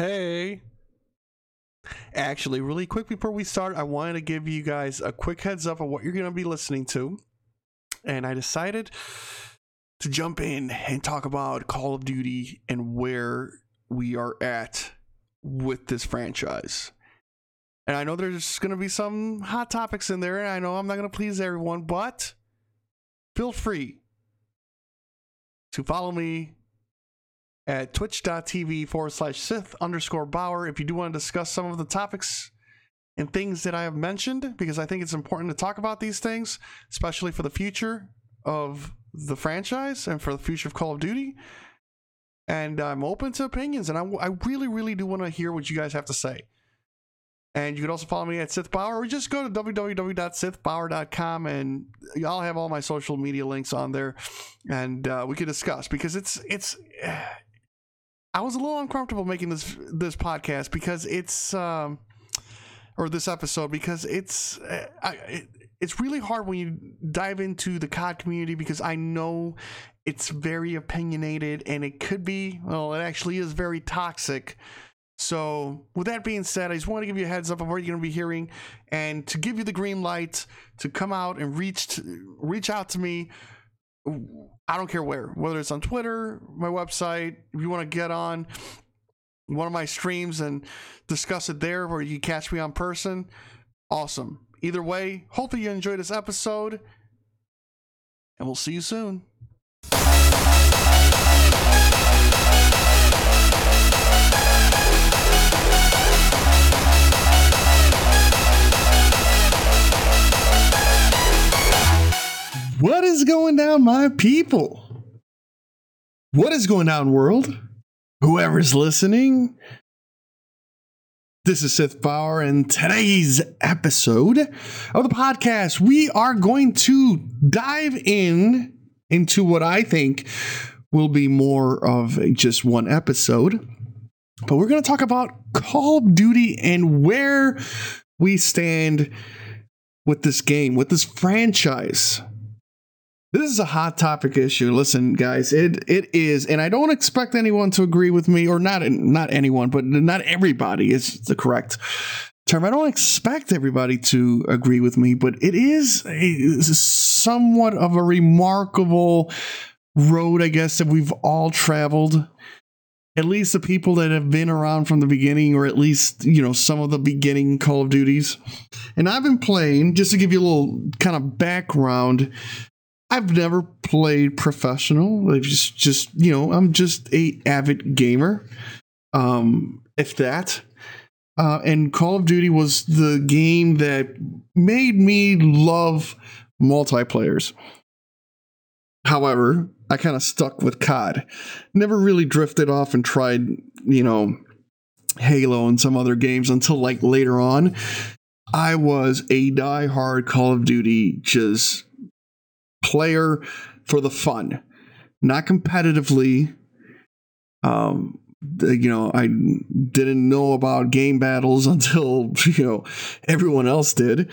Hey. Actually, really quick before we start, I wanted to give you guys a quick heads up of what you're going to be listening to. And I decided to jump in and talk about Call of Duty and where we are at with this franchise. And I know there's going to be some hot topics in there, and I know I'm not going to please everyone, but feel free to follow me at twitch.tv forward slash Sith underscore Bauer if you do want to discuss some of the topics and things that I have mentioned, because I think it's important to talk about these things, especially for the future of the franchise and for the future of Call of Duty. And I'm open to opinions, and I, I really, really do want to hear what you guys have to say. And you can also follow me at Sith Bauer or just go to www.sithbauer.com and I'll have all my social media links on there and uh, we can discuss because it's, it's, I was a little uncomfortable making this, this podcast because it's, um, or this episode because it's, uh, I, it, it's really hard when you dive into the COD community because I know it's very opinionated and it could be, well, it actually is very toxic. So, with that being said, I just want to give you a heads up of what you're going to be hearing, and to give you the green light to come out and reach to, reach out to me. I don't care where, whether it's on Twitter, my website. If you want to get on one of my streams and discuss it there, or you catch me on person, awesome. Either way, hopefully you enjoyed this episode, and we'll see you soon. What is going down, my people? What is going down, world? Whoever's listening, this is Sith Bauer, and today's episode of the podcast, we are going to dive in into what I think will be more of just one episode. But we're going to talk about Call of Duty and where we stand with this game, with this franchise. This is a hot topic issue. Listen, guys, it it is, and I don't expect anyone to agree with me, or not not anyone, but not everybody is the correct term. I don't expect everybody to agree with me, but it is a, somewhat of a remarkable road, I guess, that we've all traveled. At least the people that have been around from the beginning, or at least, you know, some of the beginning Call of Duties. And I've been playing, just to give you a little kind of background, I've never played professional. I've just just you know I'm just a avid gamer, um, if that. Uh, and Call of Duty was the game that made me love multiplayers. However, I kind of stuck with COD. Never really drifted off and tried, you know, Halo and some other games until like later on. I was a die-hard Call of Duty just player for the fun, not competitively. Um, you know, I didn't know about game battles until you know everyone else did,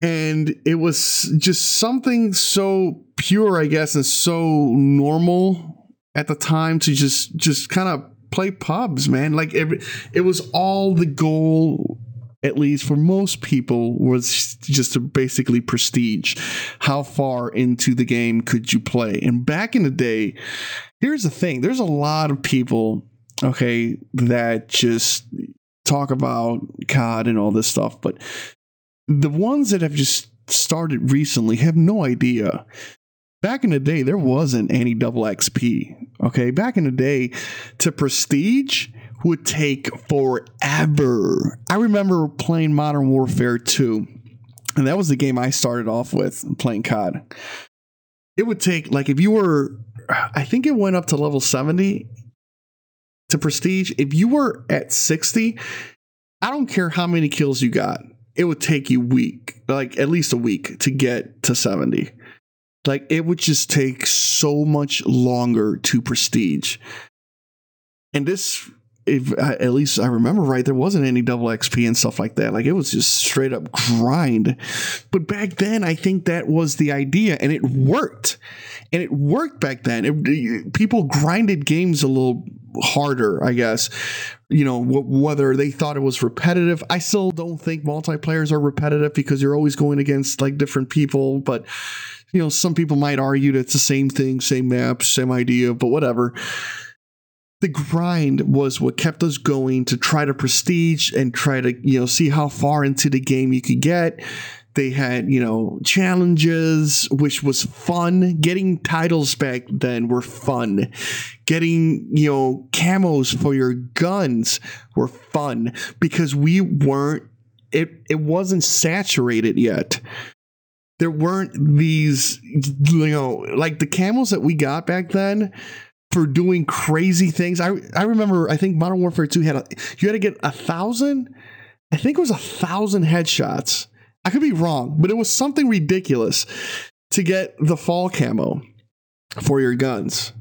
and it was just something so pure, I guess, and so normal at the time to just just kind of play pubs, man. Like every, it was all the goal at least for most people, was just basically prestige. How far into the game could you play? And back in the day, here's the thing there's a lot of people, okay, that just talk about COD and all this stuff, but the ones that have just started recently have no idea. Back in the day, there wasn't any double XP. Okay. Back in the day, to prestige, would take forever. I remember playing Modern Warfare 2, and that was the game I started off with playing COD. It would take, like, if you were, I think it went up to level 70 to prestige. If you were at 60, I don't care how many kills you got, it would take you week, like at least a week to get to 70. Like it would just take so much longer to prestige. And this if at least I remember right, there wasn't any double XP and stuff like that. Like it was just straight up grind. But back then, I think that was the idea, and it worked. And it worked back then. It, people grinded games a little harder, I guess. You know, whether they thought it was repetitive. I still don't think multiplayers are repetitive because you're always going against like different people. But you know, some people might argue that it's the same thing, same map, same idea, but whatever the grind was what kept us going to try to prestige and try to you know see how far into the game you could get. They had you know challenges which was fun. Getting titles back then were fun. Getting you know camos for your guns were fun because we weren't it it wasn't saturated yet. There weren't these you know like the camos that we got back then for doing crazy things. I I remember I think Modern Warfare 2 had a you had to get a thousand, I think it was a thousand headshots. I could be wrong, but it was something ridiculous to get the fall camo for your guns.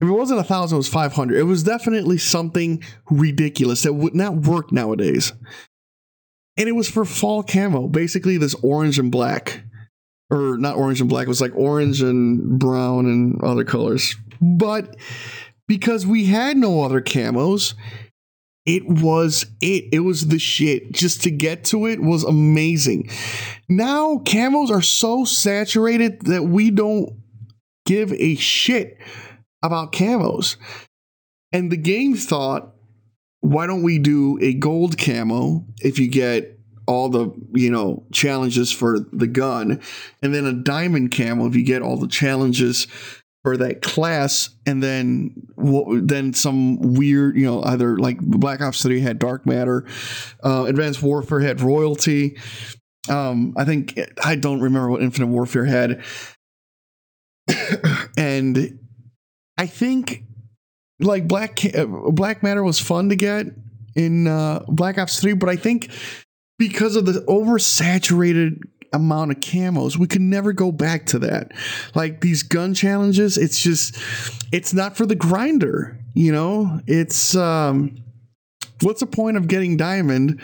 If it wasn't a thousand, it was 500. It was definitely something ridiculous that would not work nowadays. And it was for fall camo, basically this orange and black. Or not orange and black, it was like orange and brown and other colors. But because we had no other camos, it was it. It was the shit. Just to get to it was amazing. Now camos are so saturated that we don't give a shit about camos. And the game thought, why don't we do a gold camo if you get all the you know challenges for the gun and then a diamond camo if you get all the challenges for that class, and then then some weird, you know, either like Black Ops Three had Dark Matter, uh, Advanced Warfare had Royalty. Um, I think I don't remember what Infinite Warfare had, and I think like Black Black Matter was fun to get in uh, Black Ops Three, but I think because of the oversaturated amount of camos. We can never go back to that. Like these gun challenges, it's just it's not for the grinder, you know? It's um what's the point of getting diamond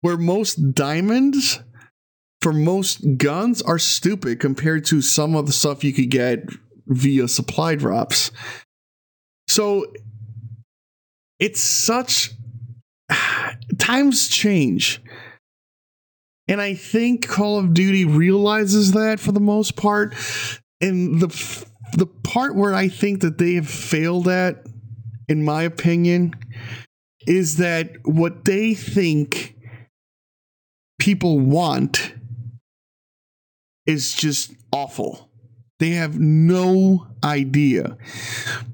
where most diamonds for most guns are stupid compared to some of the stuff you could get via supply drops. So it's such times change and I think Call of Duty realizes that for the most part. And the the part where I think that they have failed at, in my opinion, is that what they think people want is just awful. They have no idea.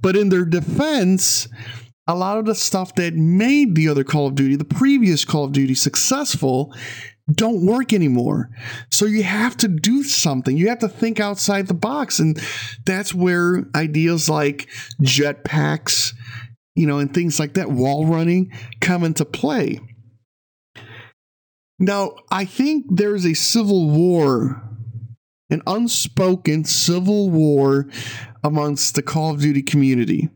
But in their defense, a lot of the stuff that made the other Call of Duty, the previous Call of Duty, successful don't work anymore. So you have to do something. You have to think outside the box. And that's where ideas like jetpacks, you know, and things like that, wall running, come into play. Now, I think there's a civil war, an unspoken civil war amongst the Call of Duty community.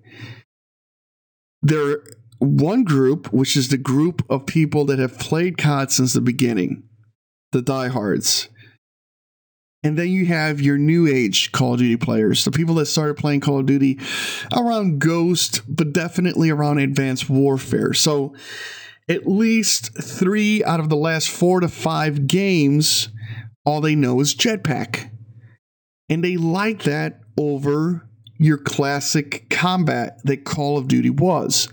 There one group, which is the group of people that have played COD since the beginning, the diehards. And then you have your new age Call of Duty players, the people that started playing Call of Duty around Ghost, but definitely around Advanced Warfare. So at least three out of the last four to five games, all they know is jetpack. And they like that over your classic combat that Call of Duty was.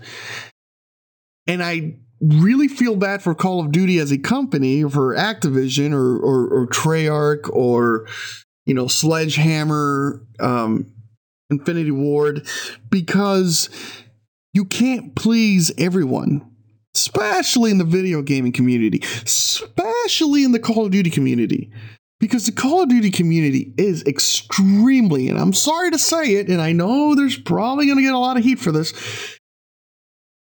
And I really feel bad for Call of Duty as a company, for Activision or or, or Treyarch or you know Sledgehammer, um, Infinity Ward, because you can't please everyone. Especially in the video gaming community, especially in the Call of Duty community because the Call of Duty community is extremely, and I'm sorry to say it, and I know there's probably going to get a lot of heat for this,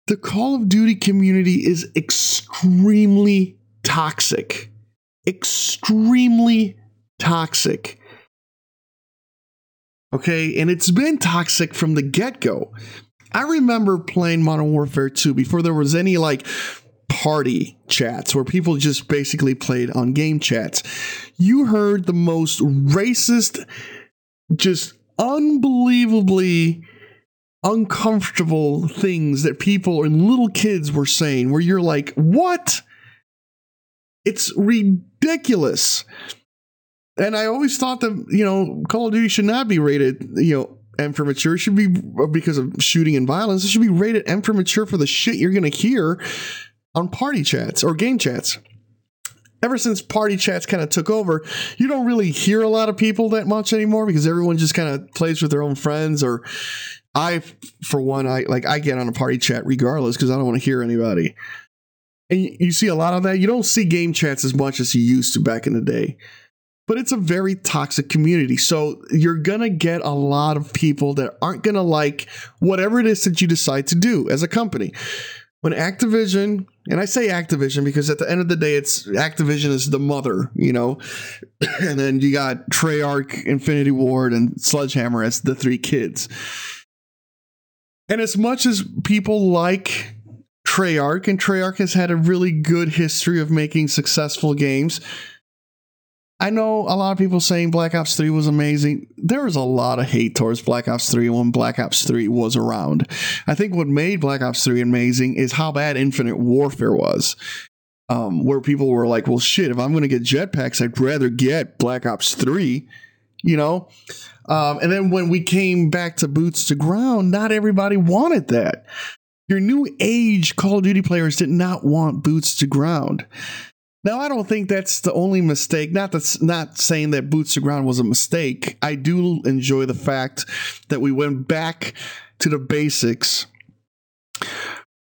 the Call of Duty community is extremely toxic. Extremely toxic. Okay, and it's been toxic from the get go. I remember playing Modern Warfare 2 before there was any like party chats where people just basically played on game chats. You heard the most racist, just unbelievably uncomfortable things that people and little kids were saying, where you're like, what? It's ridiculous. And I always thought that, you know, Call of Duty should not be rated, you know, M for mature. It should be uh, because of shooting and violence. It should be rated M for mature for the shit you're going to hear on party chats or game chats. Ever since party chats kind of took over, you don't really hear a lot of people that much anymore because everyone just kind of plays with their own friends or I for one I like I get on a party chat regardless because I don't want to hear anybody. And you see a lot of that. You don't see game chats as much as you used to back in the day. But it's a very toxic community. So you're going to get a lot of people that aren't going to like whatever it is that you decide to do as a company when Activision, and I say Activision because at the end of the day, it's Activision is the mother, you know, and then you got Treyarch, Infinity Ward, and Sledgehammer as the three kids. And as much as people like Treyarch, and Treyarch has had a really good history of making successful games, I know a lot of people saying Black Ops 3 was amazing. There was a lot of hate towards Black Ops 3 when Black Ops 3 was around. I think what made Black Ops 3 amazing is how bad Infinite Warfare was. Um, where people were like, well, shit, if I'm going to get jetpacks, I'd rather get Black Ops 3, you know? Um, and then when we came back to boots to ground, not everybody wanted that. Your new age Call of Duty players did not want boots to ground. Now, I don't think that's the only mistake. Not that's not saying that boots to ground was a mistake. I do enjoy the fact that we went back to the basics.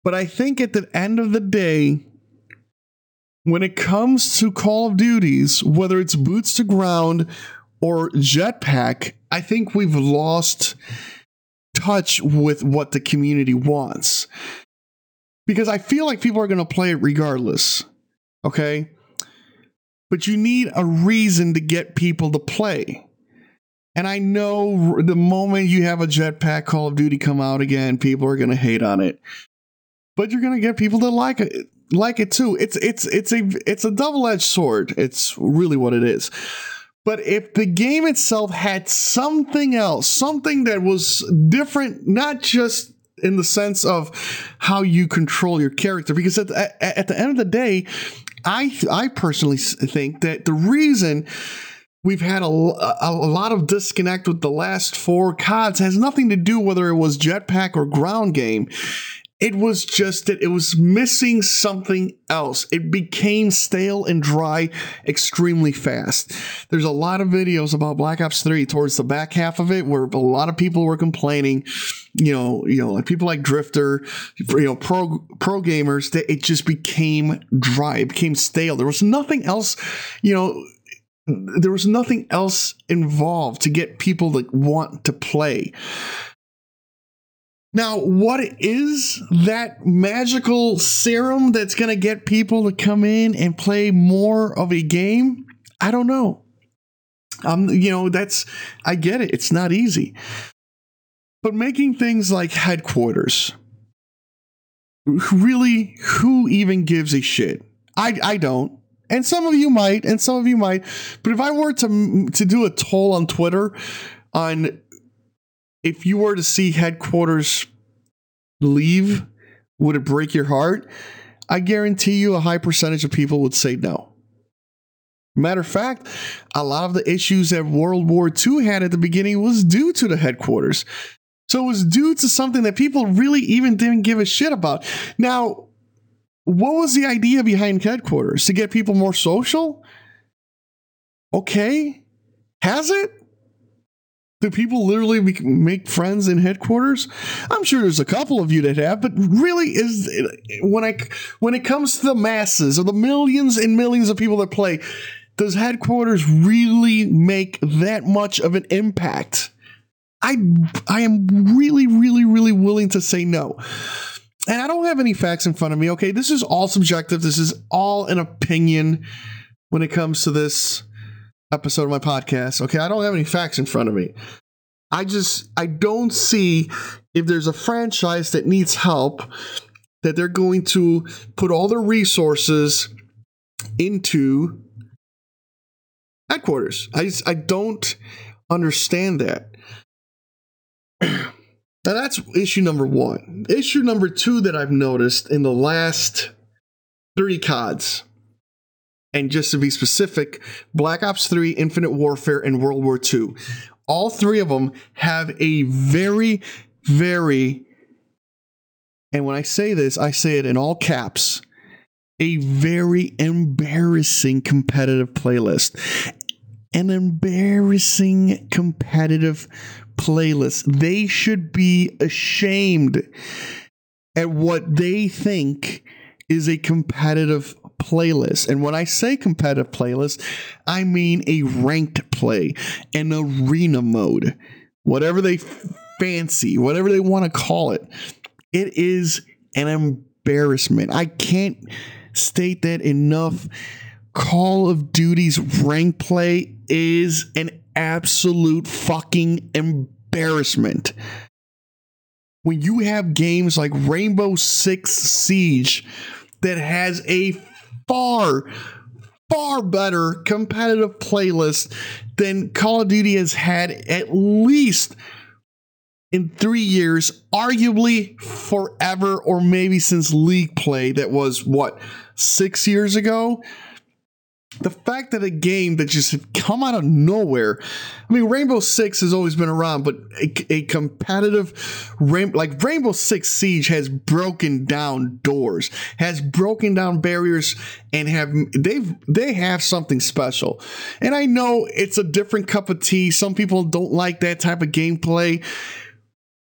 But I think at the end of the day, when it comes to Call of Duties, whether it's boots to ground or jetpack, I think we've lost touch with what the community wants. Because I feel like people are going to play it regardless okay? But you need a reason to get people to play. And I know the moment you have a jetpack Call of Duty come out again, people are going to hate on it. But you're going to get people to like it, like it too. It's it's it's a it's a double-edged sword. It's really what it is. But if the game itself had something else, something that was different, not just in the sense of how you control your character, because at the, at the end of the day, I I personally think that the reason we've had a, a, a, lot of disconnect with the last four CODs has nothing to do whether it was jetpack or ground game. It was just that it was missing something else. It became stale and dry extremely fast. There's a lot of videos about Black Ops 3 towards the back half of it where a lot of people were complaining, you know, you know, like people like Drift0r, you know, pro pro gamers that it just became dry, it became stale. There was nothing else, you know, there was nothing else involved to get people to want to play. Now, what is that magical serum that's going to get people to come in and play more of a game? I don't know. Um, you know, that's I get it. It's not easy. But making things like headquarters, really, who even gives a shit? I I don't. And some of you might, and some of you might. But if I were to to do a toll on Twitter on if you were to see headquarters leave, would it break your heart? I guarantee you a high percentage of people would say no. Matter of fact, a lot of the issues that World War II had at the beginning was due to the headquarters. So it was due to something that people really even didn't give a shit about. Now, what was the idea behind headquarters? To get people more social? Okay. Has it? Do people literally make friends in headquarters? I'm sure there's a couple of you that have, but really is when I when it comes to the masses or the millions and millions of people that play, does headquarters really make that much of an impact? I I am really really really willing to say no. And I don't have any facts in front of me. Okay, this is all subjective. This is all an opinion when it comes to this episode of my podcast. Okay, I don't have any facts in front of me. I just I don't see if there's a franchise that needs help that they're going to put all their resources into headquarters. I just I don't understand that. Now that's issue number one. Issue number two that I've noticed in the last three CODs, and just to be specific, Black Ops 3, Infinite Warfare, and World War II. All three of them have a very, very, and when I say this, I say it in all caps, a very embarrassing competitive playlist. An embarrassing competitive playlist. They should be ashamed at what they think is a competitive playlist. And when I say competitive playlist, I mean a ranked play, an arena mode, whatever they fancy, whatever they want to call it. It is an embarrassment. I can't state that enough. Call of Duty's rank play is an absolute fucking embarrassment. When you have games like Rainbow Six Siege that has a far, far better competitive playlist than Call of Duty has had at least in three years, arguably forever, or maybe since League Play, that was what, six years ago? The fact that a game that just come out of nowhere i mean rainbow six has always been around but a, a competitive rain, like rainbow six siege has broken down doors has broken down barriers and have they've they have something special. And i know it's a different cup of tea. Some people don't like that type of gameplay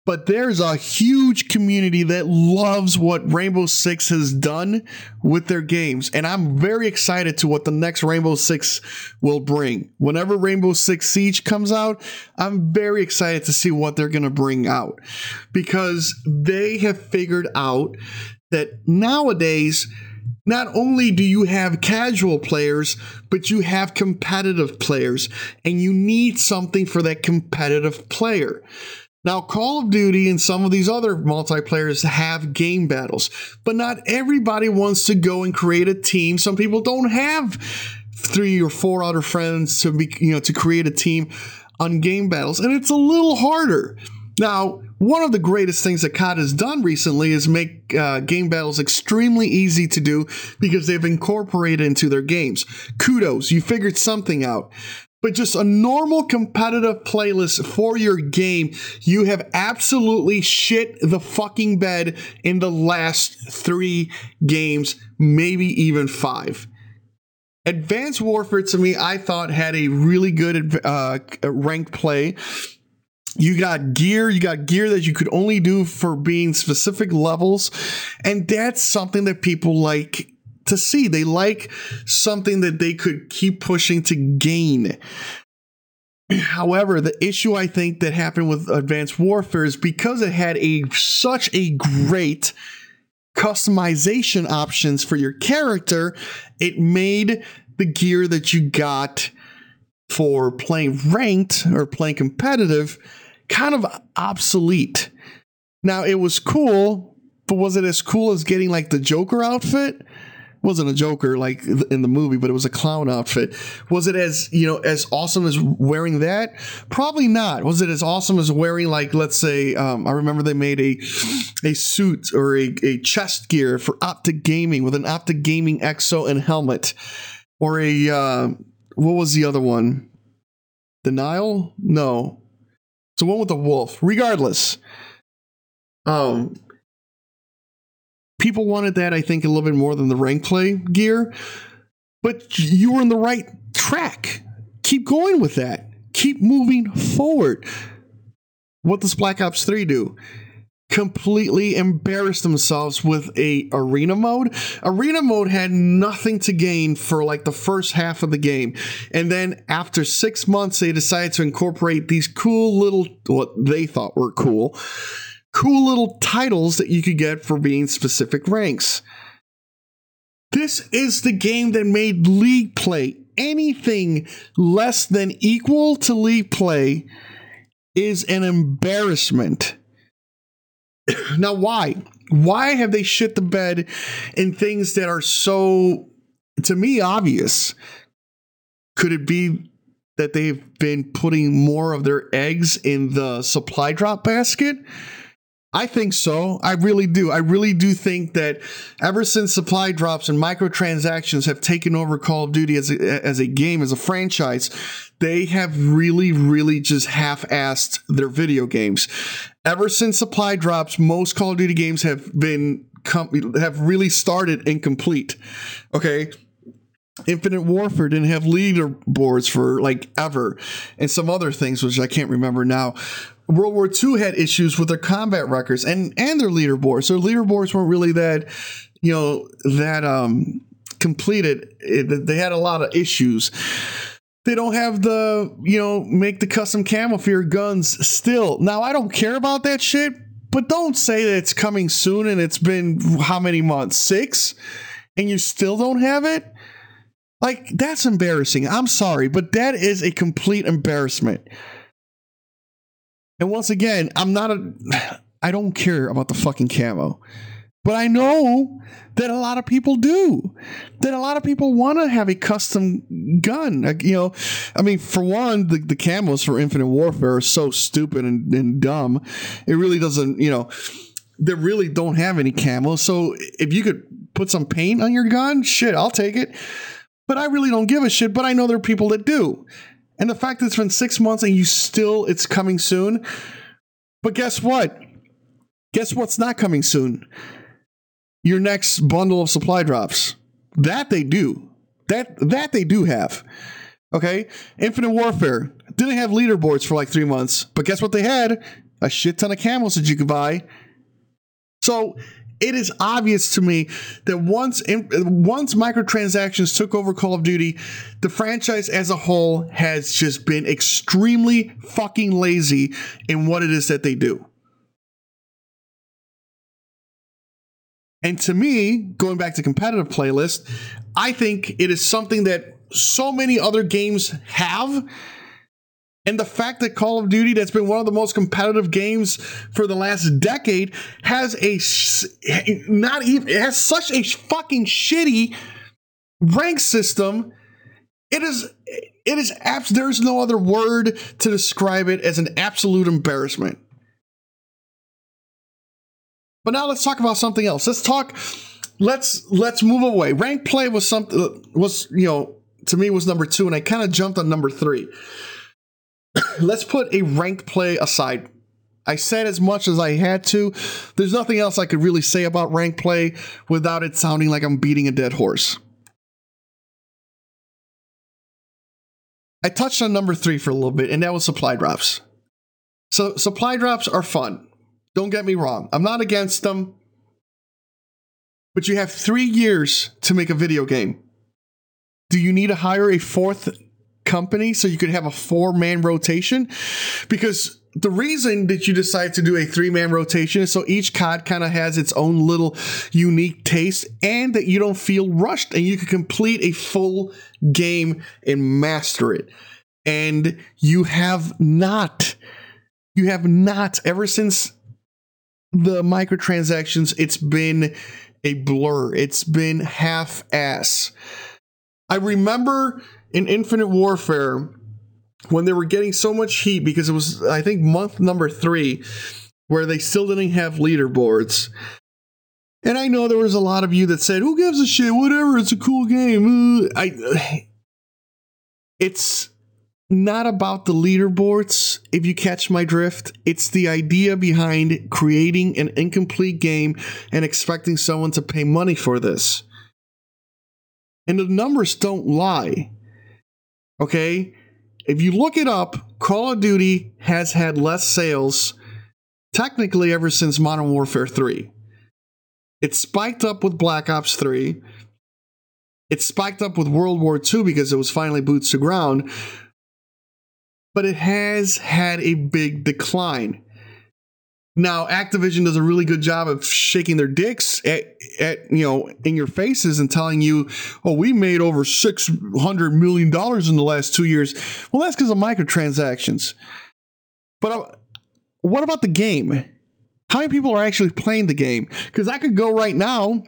but there's a huge community that loves what Rainbow Six has done with their games. And I'm very excited to what the next Rainbow Six will bring. Whenever Rainbow Six Siege comes out, I'm very excited to see what they're going to bring out because they have figured out that nowadays, not only do you have casual players, but you have competitive players, and you need something for that competitive player. Now, Call of Duty and some of these other multiplayers have game battles, but not everybody wants to go and create a team. Some people don't have three or four other friends to be, you know, to create a team on game battles, and it's a little harder. Now, one of the greatest things that COD has done recently is make uh, game battles extremely easy to do because they've incorporated into their games. Kudos, you figured something out but just a normal competitive playlist for your game, you have absolutely shit the fucking bed in the last three games, maybe even five. Advanced Warfare to me, I thought had a really good uh, ranked play. You got gear, you got gear that you could only do for being specific levels, and that's something that people like to see. They like something that they could keep pushing to gain. However, the issue I think that happened with Advanced Warfare is because it had a such a great customization options for your character, it made the gear that you got for playing ranked or playing competitive kind of obsolete. Now, it was cool, but was it as cool as getting like the Joker outfit? Wasn't a Joker like in the movie, but it was a clown outfit. Was it as you know as awesome as wearing that? Probably not. Was it as awesome as wearing like let's say um, I remember they made a a suit or a, a chest gear for Optic Gaming with an Optic Gaming exo and helmet, or a uh, what was the other one? Nile? No, it's the one with the wolf. Regardless, um, people wanted that, I think, a little bit more than the rank play gear. But you were in the right track. Keep going with that. Keep moving forward. What does Black Ops 3 do? completely embarrass themselves with a arena mode. Arena mode had nothing to gain for like the first half of the game. And then after 6 months they decided to incorporate these cool little what they thought were cool cool little titles that you could get for being specific ranks. This is the game that made League Play anything less than equal to League Play. is an embarrassment. now, why? Why have they shit the bed in things that are so, to me, obvious? Could it be that they've been putting more of their eggs in the supply drop basket? I think so. I really do. I really do think that ever since supply drops and microtransactions have taken over Call of Duty as a, as a game, as a franchise, they have really, really just half assed their video games. Ever since supply drops, most Call of Duty games have been com- have really started incomplete. Okay. Infinite Warfare didn't have leaderboards for like ever, and some other things which I can't remember now. World War II had issues with their combat records and and their leaderboards. Their leaderboards weren't really that, you know, that um completed. It, they had a lot of issues. They don't have the, you know, make the custom camo for your guns still. Now I don't care about that shit, but don't say that it's coming soon and it's been how many months? 6 and you still don't have it? Like that's embarrassing. I'm sorry, but that is a complete embarrassment. And once again, I'm not a I don't care about the fucking camo. But I know that a lot of people do. That a lot of people want to have a custom gun. Like, you know, I mean, for one, the, the camos for Infinite Warfare are so stupid and, and dumb. It really doesn't, you know, they really don't have any camo. So if you could put some paint on your gun, shit, I'll take it. But I really don't give a shit. But I know there are people that do. And the fact that it's been six months and you still, it's coming soon. But guess what? Guess what's not coming soon? Your next bundle of supply drops. That they do. That that they do have. Okay? Infinite Warfare didn't have leaderboards for like three months, but guess what they had? A shit ton of camels that you could buy. So it is obvious to me that once once microtransactions took over Call of Duty, the franchise as a whole has just been extremely fucking lazy in what it is that they do. And to me, going back to competitive playlist, I think it is something that so many other games have and the fact that Call of Duty, that's been one of the most competitive games for the last decade, has a not even it has such a fucking shitty rank system. It is it is abs- there's no other word to describe it as an absolute embarrassment. But now let's talk about something else. Let's talk let's let's move away. Rank play was something was, you know, to me was number 2 and I kind of jumped on number 3 let's put a ranked play aside. I said as much as I had to. There's nothing else I could really say about ranked play without it sounding like I'm beating a dead horse. I touched on number three for a little bit, and that was supply drops. So, supply drops are fun. Don't get me wrong. I'm not against them. But you have three years to make a video game. Do you need to hire a fourth company so you could have a four man rotation because the reason that you decide to do a three man rotation is so each COD kind of has its own little unique taste and that you don't feel rushed and you can complete a full game and master it. And you have not, you have not, ever since the microtransactions, it's been a blur, it's been half ass. I remember in Infinite Warfare when they were getting so much heat because it was, I think, month number three where they still didn't have leaderboards. And I know there was a lot of you that said, "Who gives a shit? Whatever. It's a cool game." Uh, I, it's not about the leaderboards. If you catch my drift, it's the idea behind creating an incomplete game and expecting someone to pay money for this. And the numbers don't lie. Okay? If you look it up, Call of Duty has had less sales technically ever since Modern Warfare 3. It spiked up with Black Ops 3. It spiked up with World War II because it was finally boots to ground. But it has had a big decline. Now, Activision does a really good job of shaking their dicks at, at you know in your faces and telling you, "Oh, we made over six hundred million dollars in the last two years." Well, that's because of microtransactions. But uh, what about the game? How many people are actually playing the game? Because I could go right now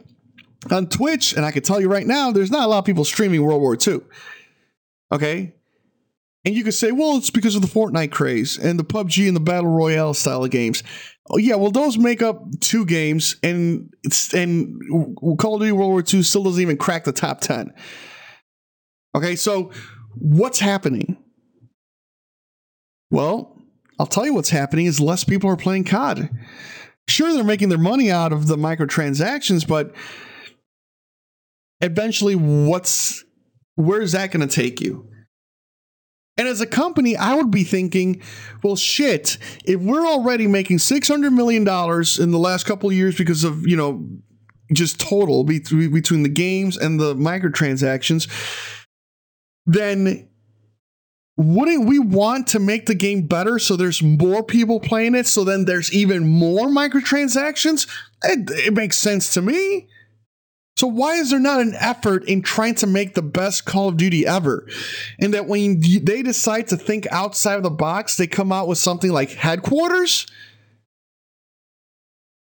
on Twitch and I could tell you right now, there's not a lot of people streaming World War II. Okay. And you could say, well, it's because of the Fortnite craze and the PUBG and the Battle Royale style of games. Oh yeah, well those make up two games, and it's and Call of Duty World War II still doesn't even crack the top ten. Okay, so what's happening? Well, I'll tell you what's happening is less people are playing COD. Sure, they're making their money out of the microtransactions, but eventually, what's where's that going to take you? And as a company, I would be thinking, well, shit, if we're already making $600 million in the last couple of years because of, you know, just total between the games and the microtransactions, then wouldn't we want to make the game better so there's more people playing it so then there's even more microtransactions? It, it makes sense to me. So why is there not an effort in trying to make the best Call of Duty ever? And that when they decide to think outside of the box, they come out with something like headquarters?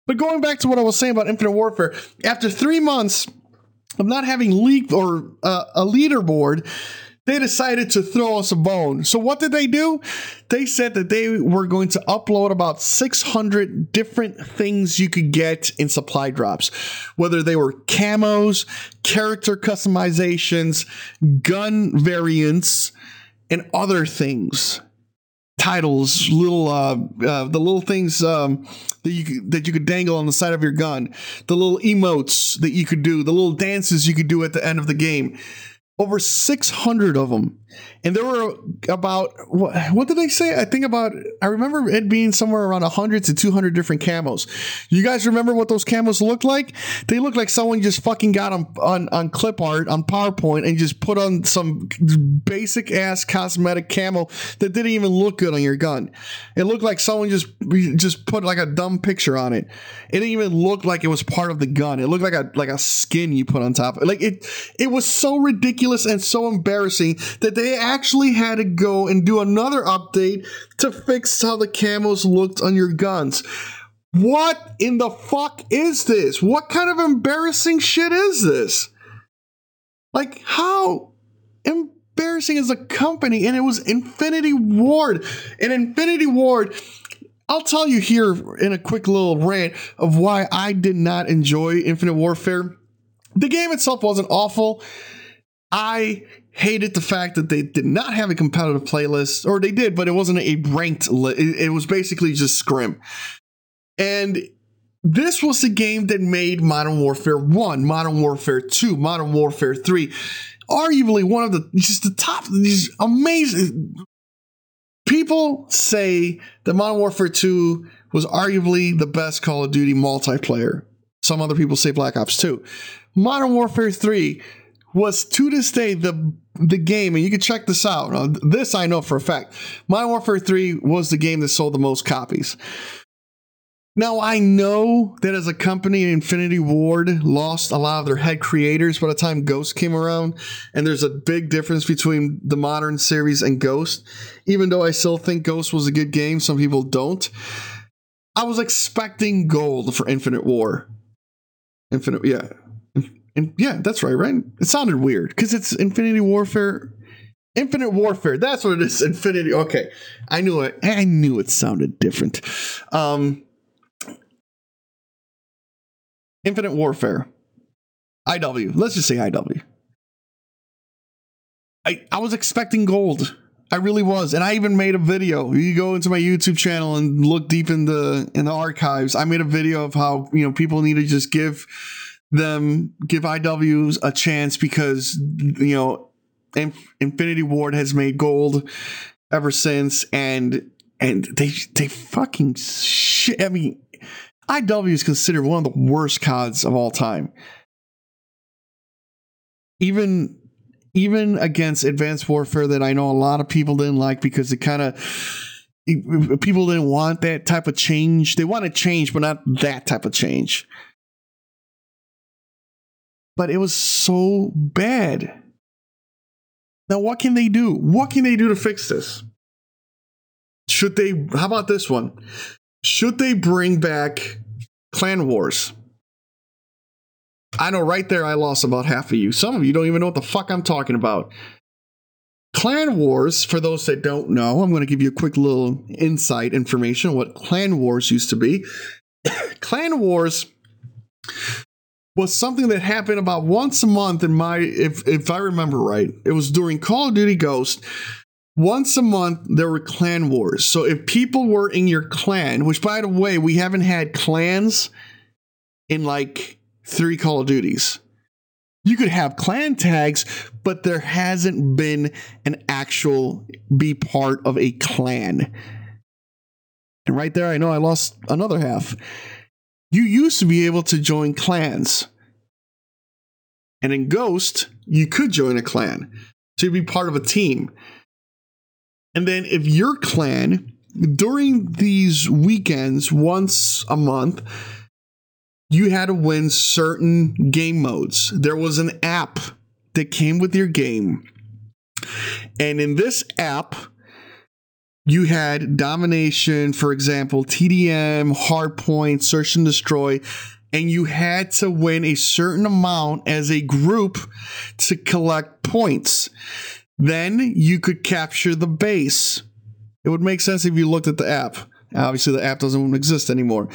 But going back to what I was saying about Infinite Warfare, after three months of not having leaked or uh, a leaderboard, they decided to throw us a bone. So what did they do? They said that they were going to upload about 600 different things you could get in supply drops, whether they were camos, character customizations, gun variants, and other things. Titles, little uh, uh, the little things um, that you that you could dangle on the side of your gun, the little emotes that you could do, the little dances you could do at the end of the game over 600 of them and there were about what, what did they say? I think about i remember it being somewhere around 100 to 200 different camos. You guys remember what those camos looked like? They look like someone just fucking got them on, on clip art on powerpoint and just put on some basic ass cosmetic camo that didn't even look good on your gun. It looked like someone just just put like a dumb picture on it. It didn't even look like it was part of the gun. It looked like a like a skin you put on top. Like it it was so ridiculous and so embarrassing that they actually had to go and do another update to fix how the camos looked on your guns. What in the fuck is this? What kind of embarrassing shit is this? Like, how embarrassing is a company? And it was Infinity Ward. And Infinity Ward, I'll tell you here in a quick little rant of why I did not enjoy Infinite Warfare. The game itself wasn't awful. I hated the fact that they did not have a competitive playlist, or they did, but it wasn't a ranked list. It, was basically just scrim. And this was the game that made Modern Warfare 1, Modern Warfare 2, Modern Warfare 3, arguably one of the just the top these amazing people say that Modern Warfare 2 was arguably the best Call of Duty multiplayer. Some other people say Black Ops 2. Modern Warfare 3 was to this day the the game, and you can check this out. Uh, now, this I know for a fact. Modern Warfare 3 was the game that sold the most copies. Now, I know that as a company, Infinity Ward lost a lot of their head creators by the time Ghost came around, and there's a big difference between the modern series and Ghost. Even though I still think Ghost was a good game, some people don't. I was expecting gold for Infinite War. Infinite, yeah. And yeah, that's right, right? It sounded weird because it's Infinity Warfare. Infinite Warfare. That's what it is. Infinity. Okay. I knew it. I knew it sounded different. Um, Infinite Warfare. IW. Let's just say IW. I, I was expecting gold. I really was, and I even made a video. You go into my YouTube channel and look deep in the in the archives. I made a video of how you know people need to just give them give IWs a chance because you know Infinity Ward has made gold ever since, and and they they fucking shit. I mean, IW is considered one of the worst CODs of all time. Even even against Advanced Warfare, that I know a lot of people didn't like because it kind of people didn't want that type of change. They wanted change, but not that type of change but it was so bad. Now, what can they do? What can they do to fix this? should they how about this one? Should they bring back Clan Wars? I know right there I lost about half of you. Some of you don't even know what the fuck I'm talking about. Clan Wars, for those that don't know, I'm going to give you a quick little insight information on what Clan Wars used to be. Clan Wars was something that happened about once a month in my if if I remember right. It was during Call of Duty Ghost. Once a month there were clan wars. So if people were in your clan, which by the way, we haven't had clans in like three Call of Duties. You could have clan tags, but there hasn't been an actual be part of a clan. And right there, I know I lost another half. You used to be able to join clans. And in Ghost, you could join a clan to be part of a team. And then if your clan, during these weekends, once a month, you had to win certain game modes. There was an app that came with your game. And in this app, you had domination, for example, TDM, hardpoint, search and destroy, and you had to win a certain amount as a group to collect points. Then you could capture the base. It would make sense if you looked at the app. Obviously, the app doesn't exist anymore.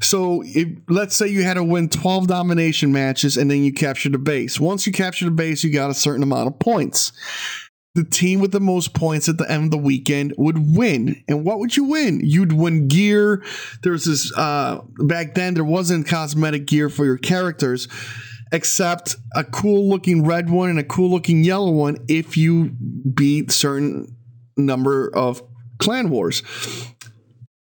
So, if, let's say you had to win 12 domination matches and then you captured the base. Once you captured the base, you got a certain amount of points the team with the most points at the end of the weekend would win. And what would you win? You'd win gear. There was this uh, back then there wasn't cosmetic gear for your characters except a cool looking red one and a cool looking yellow one if you beat certain number of clan wars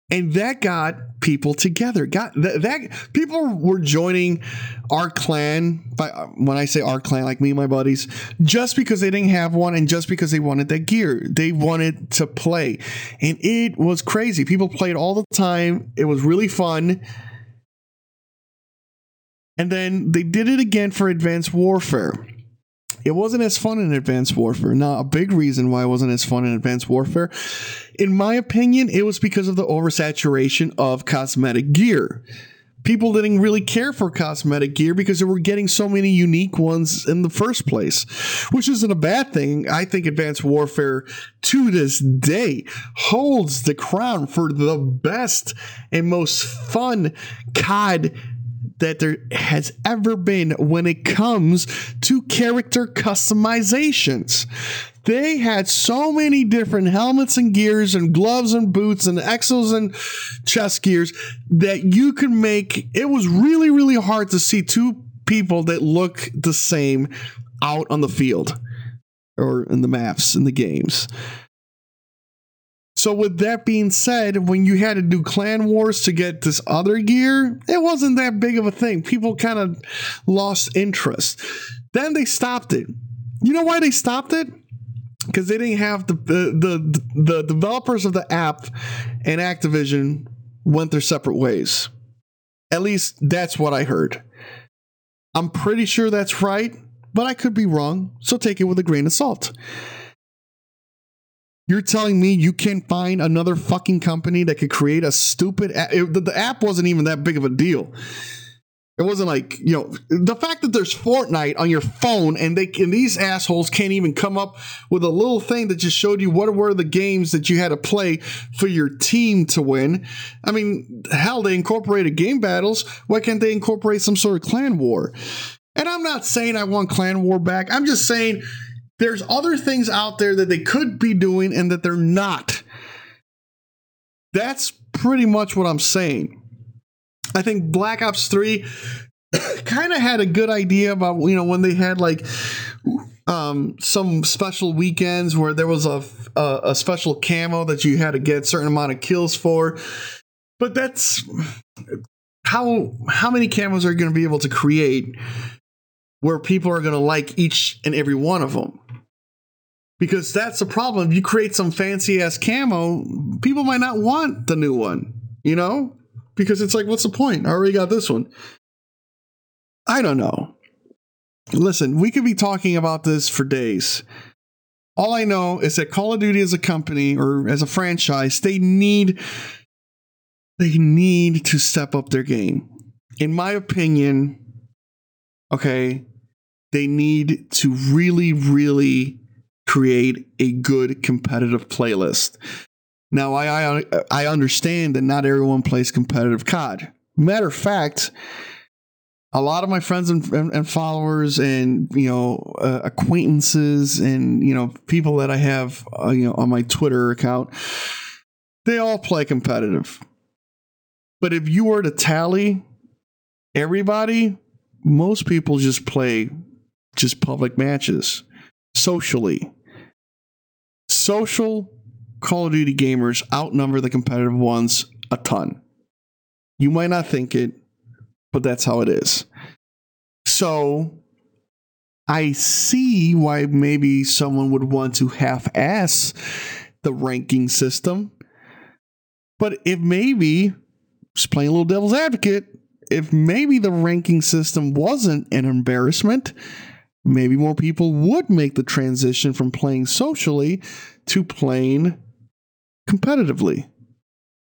and that got people together. Got that, that people were joining our clan by when i say our clan like me and my buddies just because they didn't have one and just because they wanted that gear. They wanted to play. And it was crazy. People played all the time. It was really fun. And then they did it again for advanced warfare it wasn't as fun in Advanced Warfare. Now, a big reason why it wasn't as fun in Advanced Warfare, in my opinion, it was because of the oversaturation of cosmetic gear. People didn't really care for cosmetic gear because they were getting so many unique ones in the first place, which isn't a bad thing. I think Advanced Warfare to this day holds the crown for the best and most fun COD that there has ever been when it comes to character customizations. They had so many different helmets and gears and gloves and boots and exos and chest gears that you could make it was really really hard to see two people that look the same out on the field or in the maps in the games. So, with that being said, when you had to do clan wars to get this other gear, it wasn't that big of a thing. People kind of lost interest. Then they stopped it. You know why they stopped it? Because they didn't have the, the the the developers of the app and Activision went their separate ways. At least that's what I heard. I'm pretty sure that's right, but I could be wrong. So take it with a grain of salt. You're telling me you can't find another fucking company that could create a stupid app? It, the, the app wasn't even that big of a deal. It wasn't like, you know, the fact that there's Fortnite on your phone and they and these assholes can't even come up with a little thing that just showed you what were the games that you had to play for your team to win. I mean, hell, they incorporated game battles. Why can't they incorporate some sort of clan war? And I'm not saying I want clan war back. I'm just saying there's other things out there that they could be doing and that they're not. That's pretty much what I'm saying. I think Black Ops 3 kind of had a good idea about, you know, when they had like um, some special weekends where there was a, a, a special camo that you had to get a certain amount of kills for. But that's how how many camos are you going to be able to create where people are going to like each and every one of them? Because that's the problem. If you create some fancy ass camo, people might not want the new one, you know? Because it's like, what's the point? I already got this one. I don't know. Listen, we could be talking about this for days. All I know is that Call of Duty as a company or as a franchise, they need they need to step up their game. In my opinion, okay, they need to really really create a good competitive playlist. Now, I, I I understand that not everyone plays competitive COD. Matter of fact, a lot of my friends and, and, and followers and you know uh, acquaintances and you know people that I have uh, you know on my Twitter account, they all play competitive. But if you were to tally everybody, most people just play just public matches socially. Social Call of Duty gamers outnumber the competitive ones a ton. You might not think it, but that's how it is. So I see why maybe someone would want to half ass the ranking system. But if maybe, just playing a little devil's advocate, if maybe the ranking system wasn't an embarrassment, maybe more people would make the transition from playing socially to playing competitively.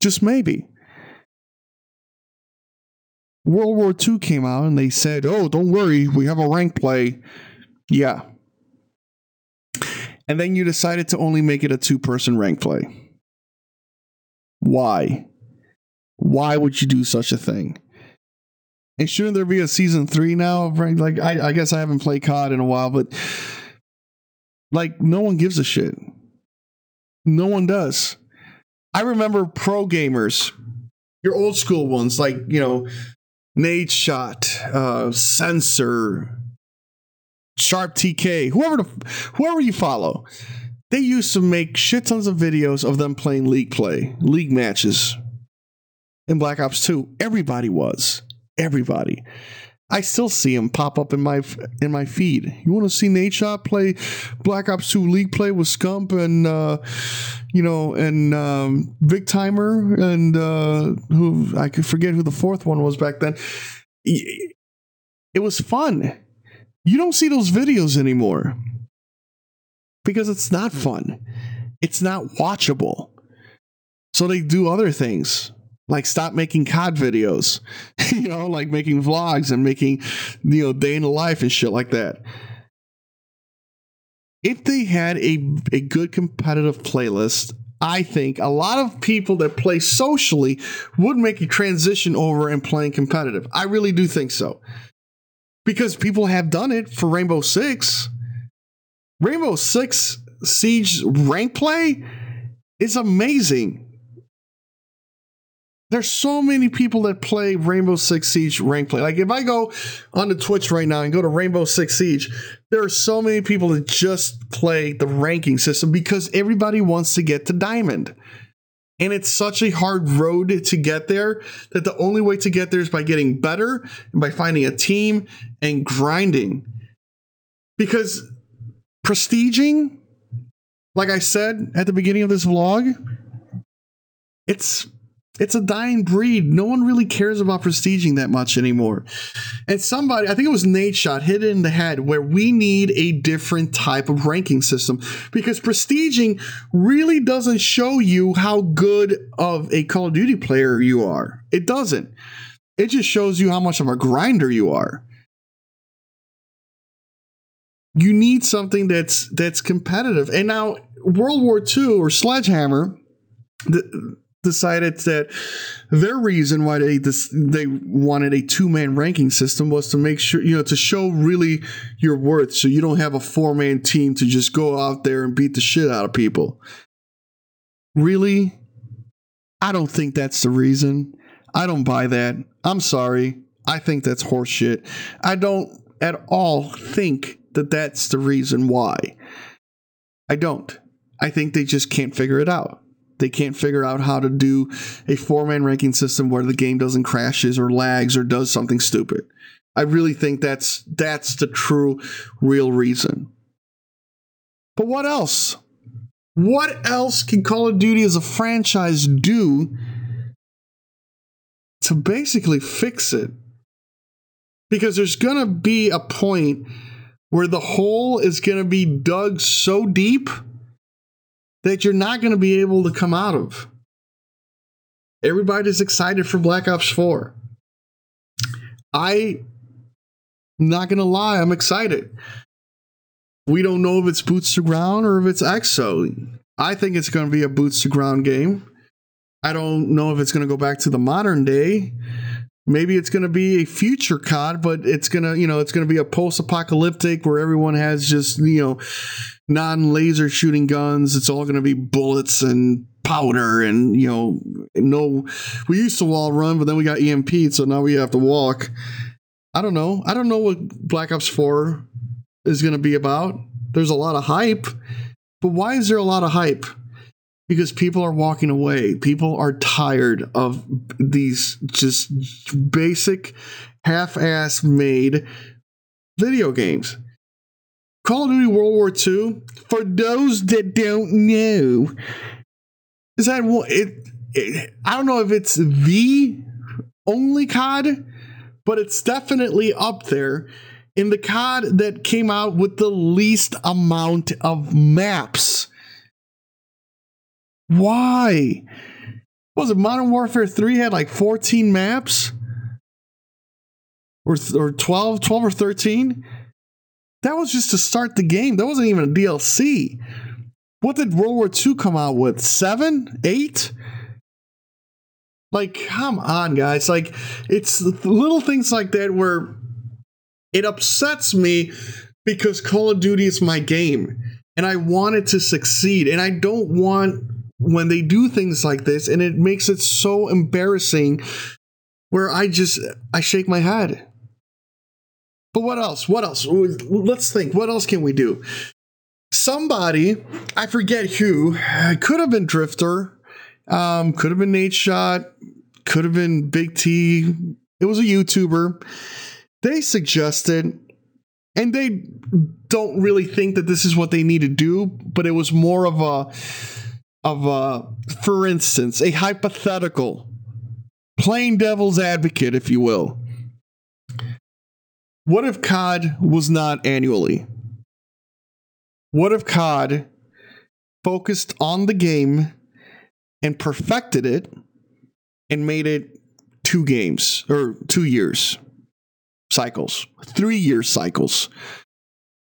Just maybe. World War II came out and they said, oh, don't worry, we have a rank play. Yeah. And then you decided to only make it a two person rank play. Why? Why would you do such a thing? And shouldn't there be a season three now? Like, I, I guess I haven't played COD in a while, but like, no one gives a shit. No one does. I remember pro gamers, your old school ones, like, you know, Nadeshot, uh, Censor, Sharp TK, whoever the, whoever you follow, they used to make shit tons of videos of them playing league play, league matches in Black Ops 2. Everybody was. Everybody. I still see him pop up in my in my feed. You want to see Nadeshot play Black Ops 2 League play with Scump and uh, you know and um, BigTymer and uh, who I could forget who the fourth one was back then. It was fun. You don't see those videos anymore because it's not fun. It's not watchable. So they do other things like stop making COD videos, you know, like making vlogs and making, you know, day in the life and shit like that. If they had a, a good competitive playlist, I think a lot of people that play socially would make a transition over and playing competitive. I really do think so. Because people have done it for Rainbow Six. Rainbow Six Siege rank play is amazing there's so many people that play Rainbow Six Siege rank play. Like if I go on the Twitch right now and go to Rainbow Six Siege, there are so many people that just play the ranking system because everybody wants to get to diamond. And it's such a hard road to get there that the only way to get there is by getting better and by finding a team and grinding. Because prestiging, like I said at the beginning of this vlog, it's it's a dying breed. No one really cares about prestiging that much anymore. And somebody, I think it was Nadeshot, hit it in the head where we need a different type of ranking system because prestiging really doesn't show you how good of a Call of Duty player you are. It doesn't. It just shows you how much of a grinder you are. You need something that's that's competitive. And now World War II or Sledgehammer, the, decided that their reason why they this, they wanted a two man ranking system was to make sure you know to show really your worth, so you don't have a four man team to just go out there and beat the shit out of people. Really, I don't think that's the reason. I don't buy that. I'm sorry. I think that's horseshit. I don't at all think that that's the reason why. I don't. I think they just can't figure it out. They can't figure out how to do a four man ranking system where the game doesn't crashes or lags or does something stupid. I really think that's that's the true real reason. But what else? What else can Call of Duty as a franchise do to basically fix it? Because there's going to be a point where the hole is going to be dug so deep that you're not going to be able to come out of. Everybody's excited for Black Ops 4. I'm not going to lie, I'm excited. We don't know if it's boots to ground or if it's exo. I think it's going to be a boots to ground game. I don't know if it's going to go back to the modern day. Maybe it's going to be a future COD, but it's going to, you know, it's going to be a post apocalyptic where everyone has just, you know, non laser shooting guns. It's all going to be bullets and powder and, you know, no. We used to wall run, but then we got EMP, so now we have to walk. I don't know. I don't know what Black Ops 4 is going to be about. There's a lot of hype, but why is there a lot of hype? Because people are walking away. People are tired of these just basic, half ass made video games. Call of Duty World War II, for those that don't know, is that it, it I don't know if it's the only COD, but it's definitely up there in the COD that came out with the least amount of maps. Why? Was it Modern Warfare 3 had like 14 maps? Or, or 12, 12 or 13? That was just to start the game. That wasn't even a DLC. What did World War II come out with? Seven? Eight? Like, come on, guys. Like, it's little things like that where it upsets me because Call of Duty is my game and I want it to succeed. And I don't want when they do things like this and it makes it so embarrassing where I just I shake my head. But what else? What else? Let's think. What else can we do? Somebody, I forget who, could have been Drift0r, um, could have been Nadeshot, could have been Big T. It was a YouTuber they suggested, and they don't really think that this is what they need to do, but it was more of a of a for instance, a hypothetical, plain devil's advocate, if you will. What if COD was not annually? What if COD focused on the game and perfected it and made it two games or two years? cycles, three year cycles.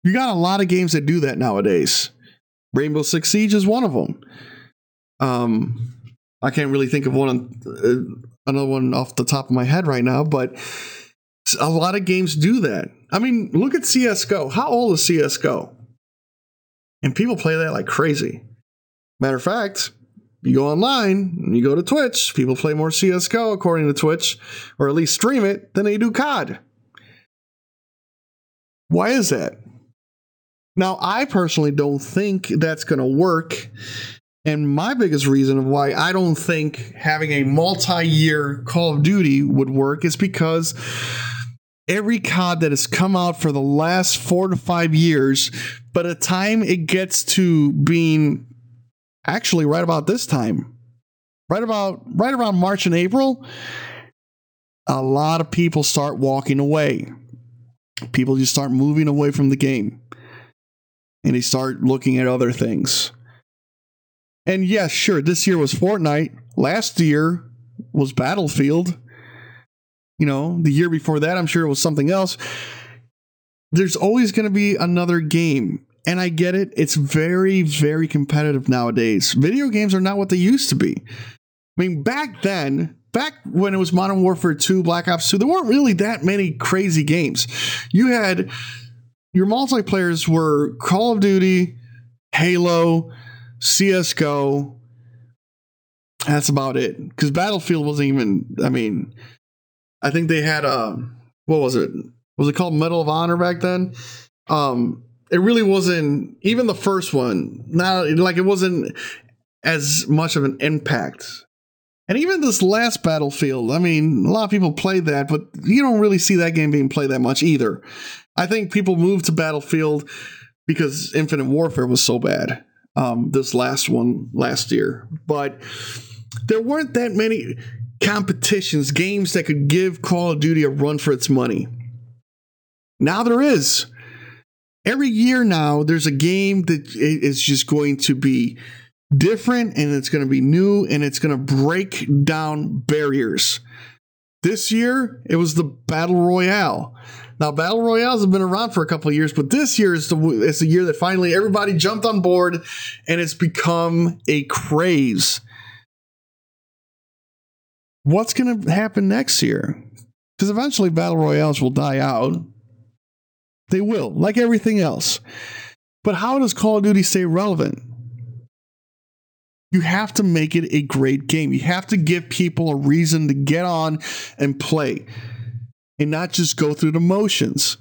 You got a lot of games that do that nowadays. Rainbow Six Siege is one of them. Um, I can't really think of one, uh, another one off the top of my head right now, but a lot of games do that. I mean, look at CS:GO. How old is CS:GO? And people play that like crazy. Matter of fact, you go online you go to Twitch, people play more CS:GO according to Twitch, or at least stream it, than they do COD. Why is that? Now, I personally don't think that's going to work. And my biggest reason of why I don't think having a multi year Call of Duty would work is because every COD that has come out for the last four to five years, by the time it gets to being actually right about this time, right about right around March and April, a lot of people start walking away people just start moving away from the game and they start looking at other things. And yes, sure, this year was Fortnite. Last year was Battlefield. You know, the year before that, I'm sure it was something else. There's always going to be another game. And I get it. It's very, very competitive nowadays. Video games are not what they used to be. I mean, back then, back when it was Modern Warfare 2, Black Ops 2, there weren't really that many crazy games. You had your multiplayers were Call of Duty, Halo, CS:GO. That's about it. Because Battlefield wasn't even. I mean, I think they had um, what was it? Was it called Medal of Honor back then? Um, it really wasn't even the first one. Not like it wasn't as much of an impact and even this last Battlefield, I mean, a lot of people played that, but you don't really see that game being played that much either. I think people moved to Battlefield because Infinite Warfare was so bad. Um, this last one last year, but there weren't that many competitions, games that could give Call of Duty a run for its money. Now there is. every year now there's a game that is just going to be different and it's going to be new and it's going to break down barriers. This year it was the battle royale. Now battle royales have been around for a couple of years, but this year is the it's the year that finally everybody jumped on board and it's become a craze. What's going to happen next year? Because eventually battle royales will die out. They will, like everything else. But how does Call of Duty stay relevant? You have to make it a great game. You have to give people a reason to get on and play and not just go through the motions.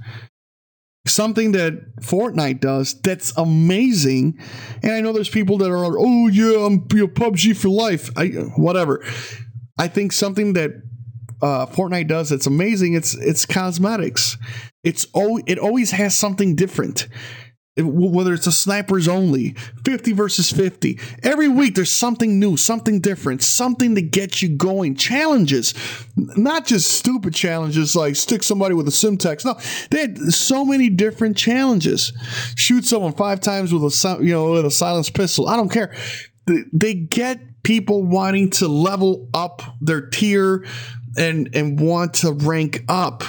Something that Fortnite does that's amazing. And I know there's people that are, oh, yeah, I'm PUBG for life. I, whatever. I think something that uh, Fortnite does that's amazing. It's it's cosmetics. It's oh, it always has something different. It, whether it's a snipers only, 50 versus 50. Every week there's something new, something different, something to get you going. Challenges, not just stupid challenges like stick somebody with a Semtex. No, they had so many different challenges. Shoot someone five times with a you know with a silenced pistol. I don't care. They, they get people wanting to level up their tier and and want to rank up.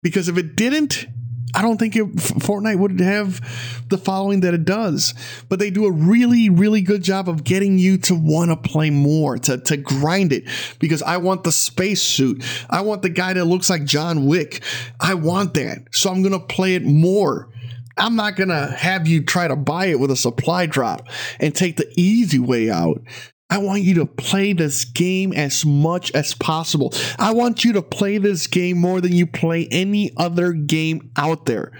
Because if it didn't, I don't think it, Fortnite would have the following that it does. But they do a really, really good job of getting you to want to play more, to, to grind it. Because I want the space suit. I want the guy that looks like John Wick. I want that. So I'm going to play it more. I'm not going to have you try to buy it with a supply drop and take the easy way out. I want you to play this game as much as possible. I want you to play this game more than you play any other game out there.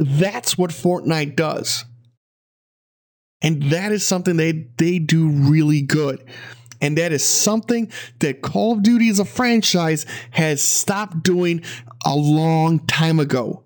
That's what Fortnite does. And that is something they, they do really good. And that is something that Call of Duty as a franchise has stopped doing a long time ago.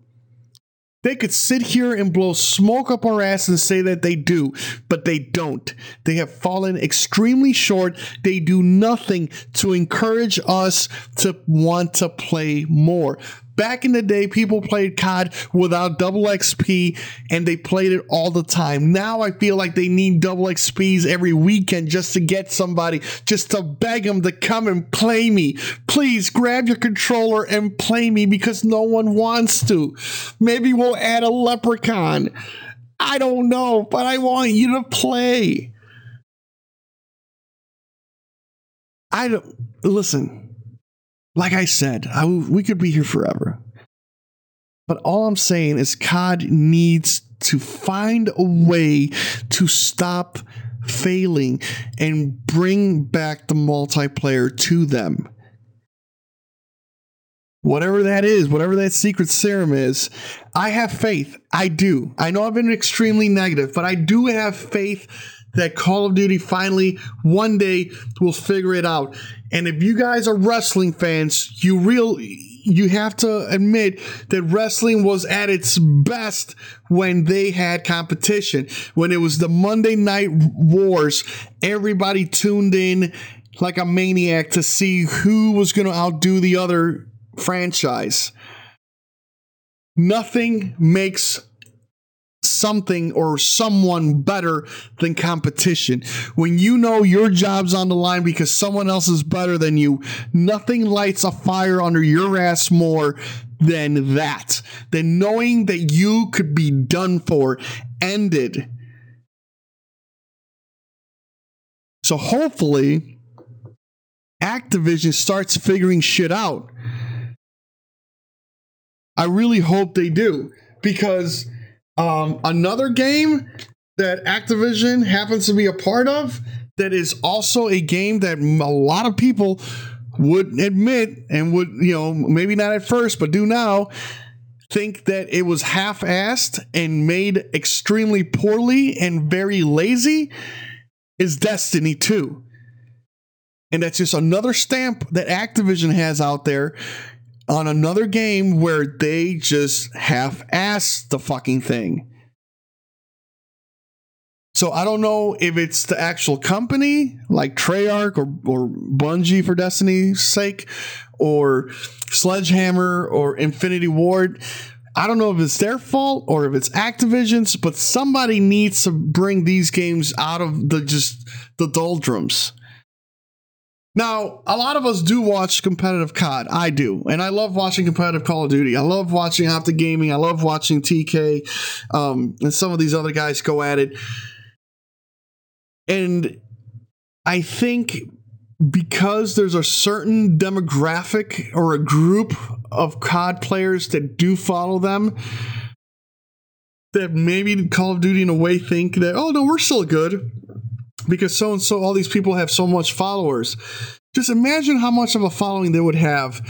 They could sit here and blow smoke up our ass and say that they do, but they don't. They have fallen extremely short. They do nothing to encourage us to want to play more. Back in the day, people played COD without double XP and they played it all the time. Now I feel like they need double XPs every weekend just to get somebody, just to beg them to come and play me. Please grab your controller and play me because no one wants to. Maybe we'll add a leprechaun. I don't know, but I want you to play. I don't listen like I said, I, we could be here forever. But all I'm saying is COD needs to find a way to stop failing and bring back the multiplayer to them. Whatever that is, whatever that secret serum is, I have faith. I do. I know I've been extremely negative, but I do have faith that Call of Duty finally one day will figure it out. And if you guys are wrestling fans, you real you have to admit that wrestling was at its best when they had competition. When it was the Monday Night Wars, everybody tuned in like a maniac to see who was going to outdo the other franchise. Nothing makes something or someone better than competition. When you know your job's on the line because someone else is better than you, nothing lights a fire under your ass more than that. Than knowing that you could be done for, ended. So hopefully, Activision starts figuring shit out. I really hope they do because um, another game that Activision happens to be a part of that is also a game that a lot of people would admit and would, you know, maybe not at first, but do now think that it was half assed and made extremely poorly and very lazy is Destiny 2. And that's just another stamp that Activision has out there on another game where they just half ass the fucking thing. So I don't know if it's the actual company like Treyarch or, or Bungie for Destiny's sake or Sledgehammer or Infinity Ward. I don't know if it's their fault or if it's Activision's, but somebody needs to bring these games out of the just the doldrums. Now, a lot of us do watch competitive COD. I do. And I love watching competitive Call of Duty. I love watching Optic Gaming. I love watching TK um, and some of these other guys go at it. And I think because there's a certain demographic or a group of COD players that do follow them, that maybe Call of Duty in a way think that, oh no, we're still good because so and so, all these people have so much followers. Just imagine how much of a following they would have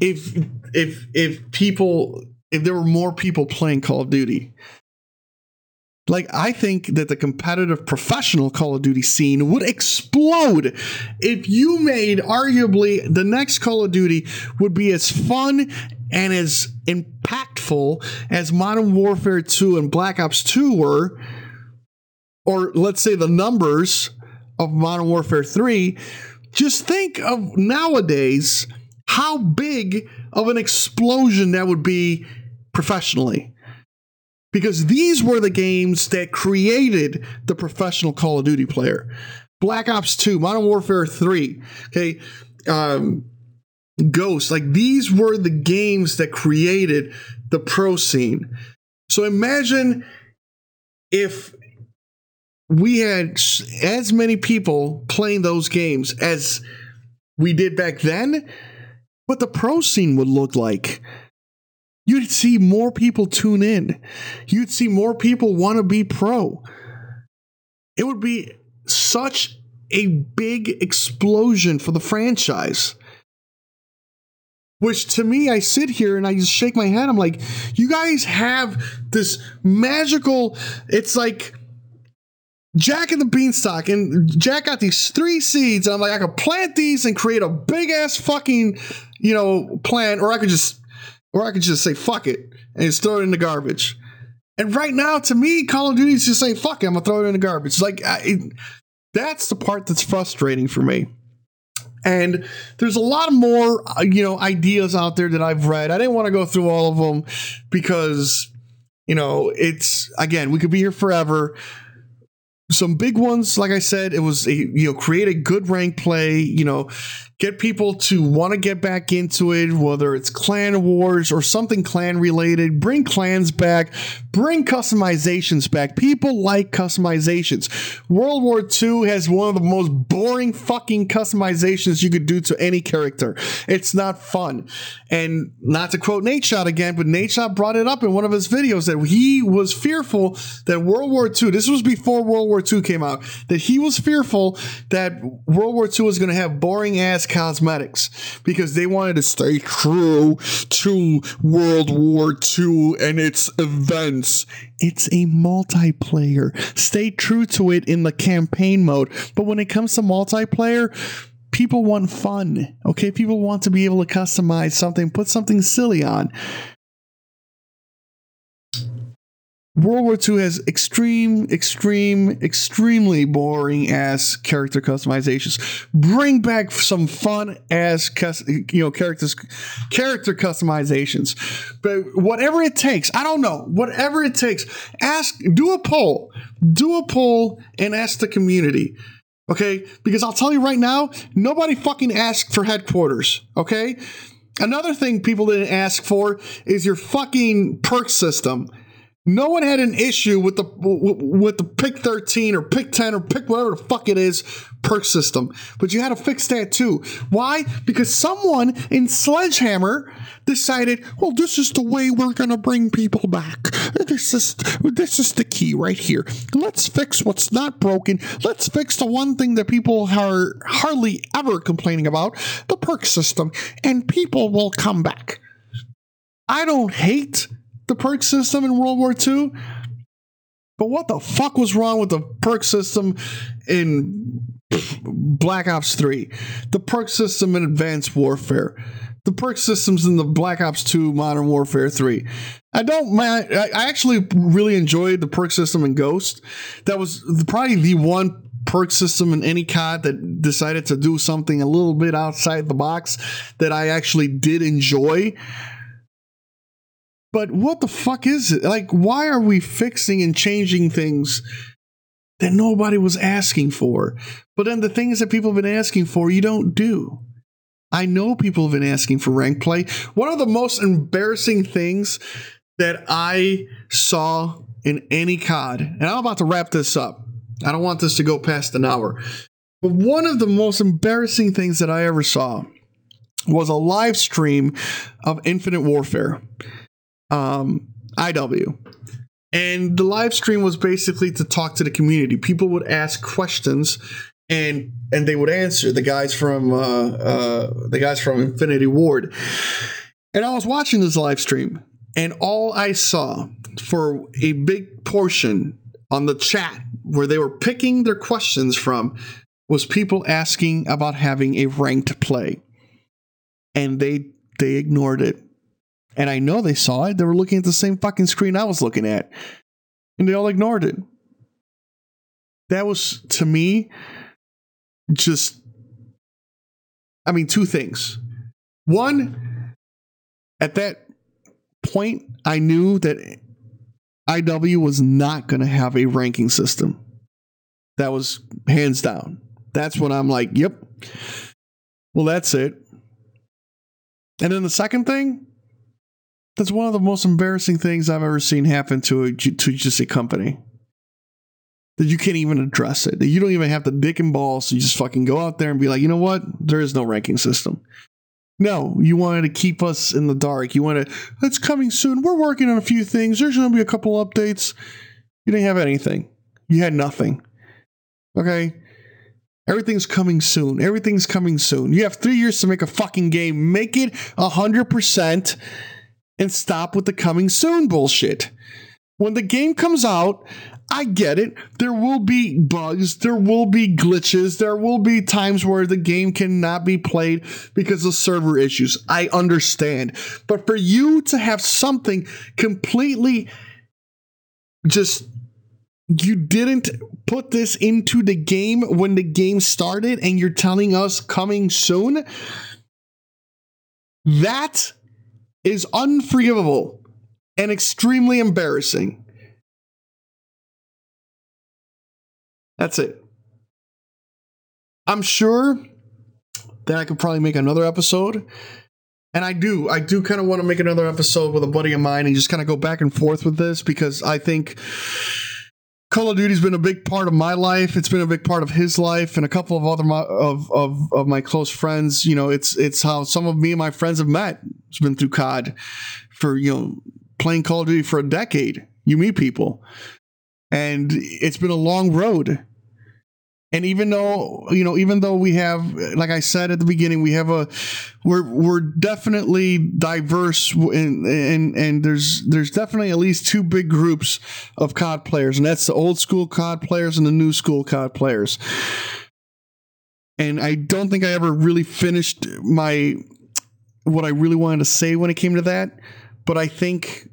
if if if people if there were more people playing Call of Duty. Like, I think that the competitive professional Call of Duty scene would explode if you made arguably the next Call of Duty would be as fun and as impactful as Modern Warfare 2 and Black Ops 2 were, or let's say the numbers of Modern Warfare 3. Just think of nowadays how big of an explosion that would be professionally because these were the games that created the professional Call of Duty player. Black Ops 2, Modern Warfare 3, okay, um, Ghost, like these were the games that created the pro scene. So imagine if we had as many people playing those games as we did back then, what the pro scene would look like you'd see more people tune in. You'd see more people want to be pro. It would be such a big explosion for the franchise. Which to me, I sit here and I just shake my head. I'm like, you guys have this magical, it's like Jack and the Beanstalk, and Jack got these three seeds. And I'm like, I could plant these and create a big ass fucking, you know, plant, or I could just or I could just say fuck it and just throw it in the garbage. And right now, to me, Call of Duty is just saying fuck it, I'm gonna throw it in the garbage. Like I, it, that's the part that's frustrating for me. And there's a lot more, uh, you know, ideas out there that I've read. I didn't want to go through all of them because, you know, it's again, we could be here forever some big ones. Like i said it was a, you know create a good rank play you know get people to want to get back into it, whether it's clan wars or something clan related. Bring clans back, bring customizations back. People like customizations. World War II has one of the most boring fucking customizations you could do to any character. It's not fun. And not to quote Nadeshot again, but Nadeshot brought it up in one of his videos that he was fearful that World War II, this was before World War II came out, that he was fearful that World War II was going to have boring ass cosmetics because they wanted to stay true to World War II and its events. It's a multiplayer. Stay true to it in the campaign mode. But when it comes to multiplayer, people want fun. Okay, people want to be able to customize something, put something silly on. World War II has extreme, extreme, extremely boring ass character customizations. Bring back some fun ass, you know, characters, character customizations. But whatever it takes, I don't know. Whatever it takes, ask, do a poll, do a poll, and ask the community. Okay, because I'll tell you right now, nobody fucking asked for headquarters. Okay. Another thing people didn't ask for is your fucking perk system no one had an issue with the with the pick 13 or pick 10 or pick whatever the fuck it is perk system. But you had to fix that too. Why? Because someone in Sledgehammer decided, well, this is the way we're gonna bring people back. This is this is the key right here. Let's fix what's not broken. Let's fix the one thing that people are hardly ever complaining about, the perk system, and people will come back. I don't hate the perk system in World War II. But what the fuck was wrong with the perk system in Black Ops 3? The perk system in Advanced Warfare? The perk systems in the Black Ops 2 Modern Warfare 3. I don't man, I actually really enjoyed the perk system in Ghost. That was probably the one perk system in any COD that decided to do something a little bit outside the box that I actually did enjoy. But what the fuck is it? Like, why are we fixing and changing things that nobody was asking for? But then the things that people have been asking for, you don't do. I know people have been asking for rank play. One of the most embarrassing things that I saw in any COD, and I'm about to wrap this up. I don't want this to go past an hour. But one of the most embarrassing things that I ever saw was a live stream of Infinite Warfare, um, IW. And the live stream was basically to talk to the community. People would ask questions and and they would answer the guys from uh, uh, the guys from Infinity Ward. And I was watching this live stream, and all I saw for a big portion on the chat where they were picking their questions from was people asking about having a ranked play. And they they ignored it. And I know they saw it. They were looking at the same fucking screen I was looking at. And they all ignored it. That was to me just I mean two things. One at that point I knew that IW was not going to have a ranking system. That was hands down. That's when I'm like, yep. Well, that's it. And then the second thing, that's one of the most embarrassing things I've ever seen happen to a, to just a company. That you can't even address it. That you don't even have the dick and balls to just fucking go out there and be like, you know what? There is no ranking system. No, you wanted to keep us in the dark. You wanted, it's coming soon. We're working on a few things. There's going to be a couple updates. You didn't have anything. You had nothing. Okay? Everything's coming soon. Everything's coming soon. You have three years to make a fucking game. Make it 100% and stop with the coming soon bullshit. When the game comes out, I get it. There will be bugs, there will be glitches, there will be times where the game cannot be played because of server issues. I understand. But for you to have something completely just you didn't put this into the game when the game started and you're telling us coming soon that is unforgivable and extremely embarrassing That's it. I'm sure that I could probably make another episode. And I do. I do kind of want to make another episode with a buddy of mine and just kind of go back and forth with this because I think Call of Duty's been a big part of my life. It's been a big part of his life and a couple of other my, of, of of my close friends. You know, it's it's how some of me and my friends have met. It's been through COD for you know playing Call of Duty for a decade. You meet people, and it's been a long road and even though you know even though we have like i said at the beginning we have a we're we're definitely diverse and and and there's there's definitely at least two big groups of cod players and that's the old school cod players and the new school cod players. And i don't think i ever really finished my what i really wanted to say when it came to that but i think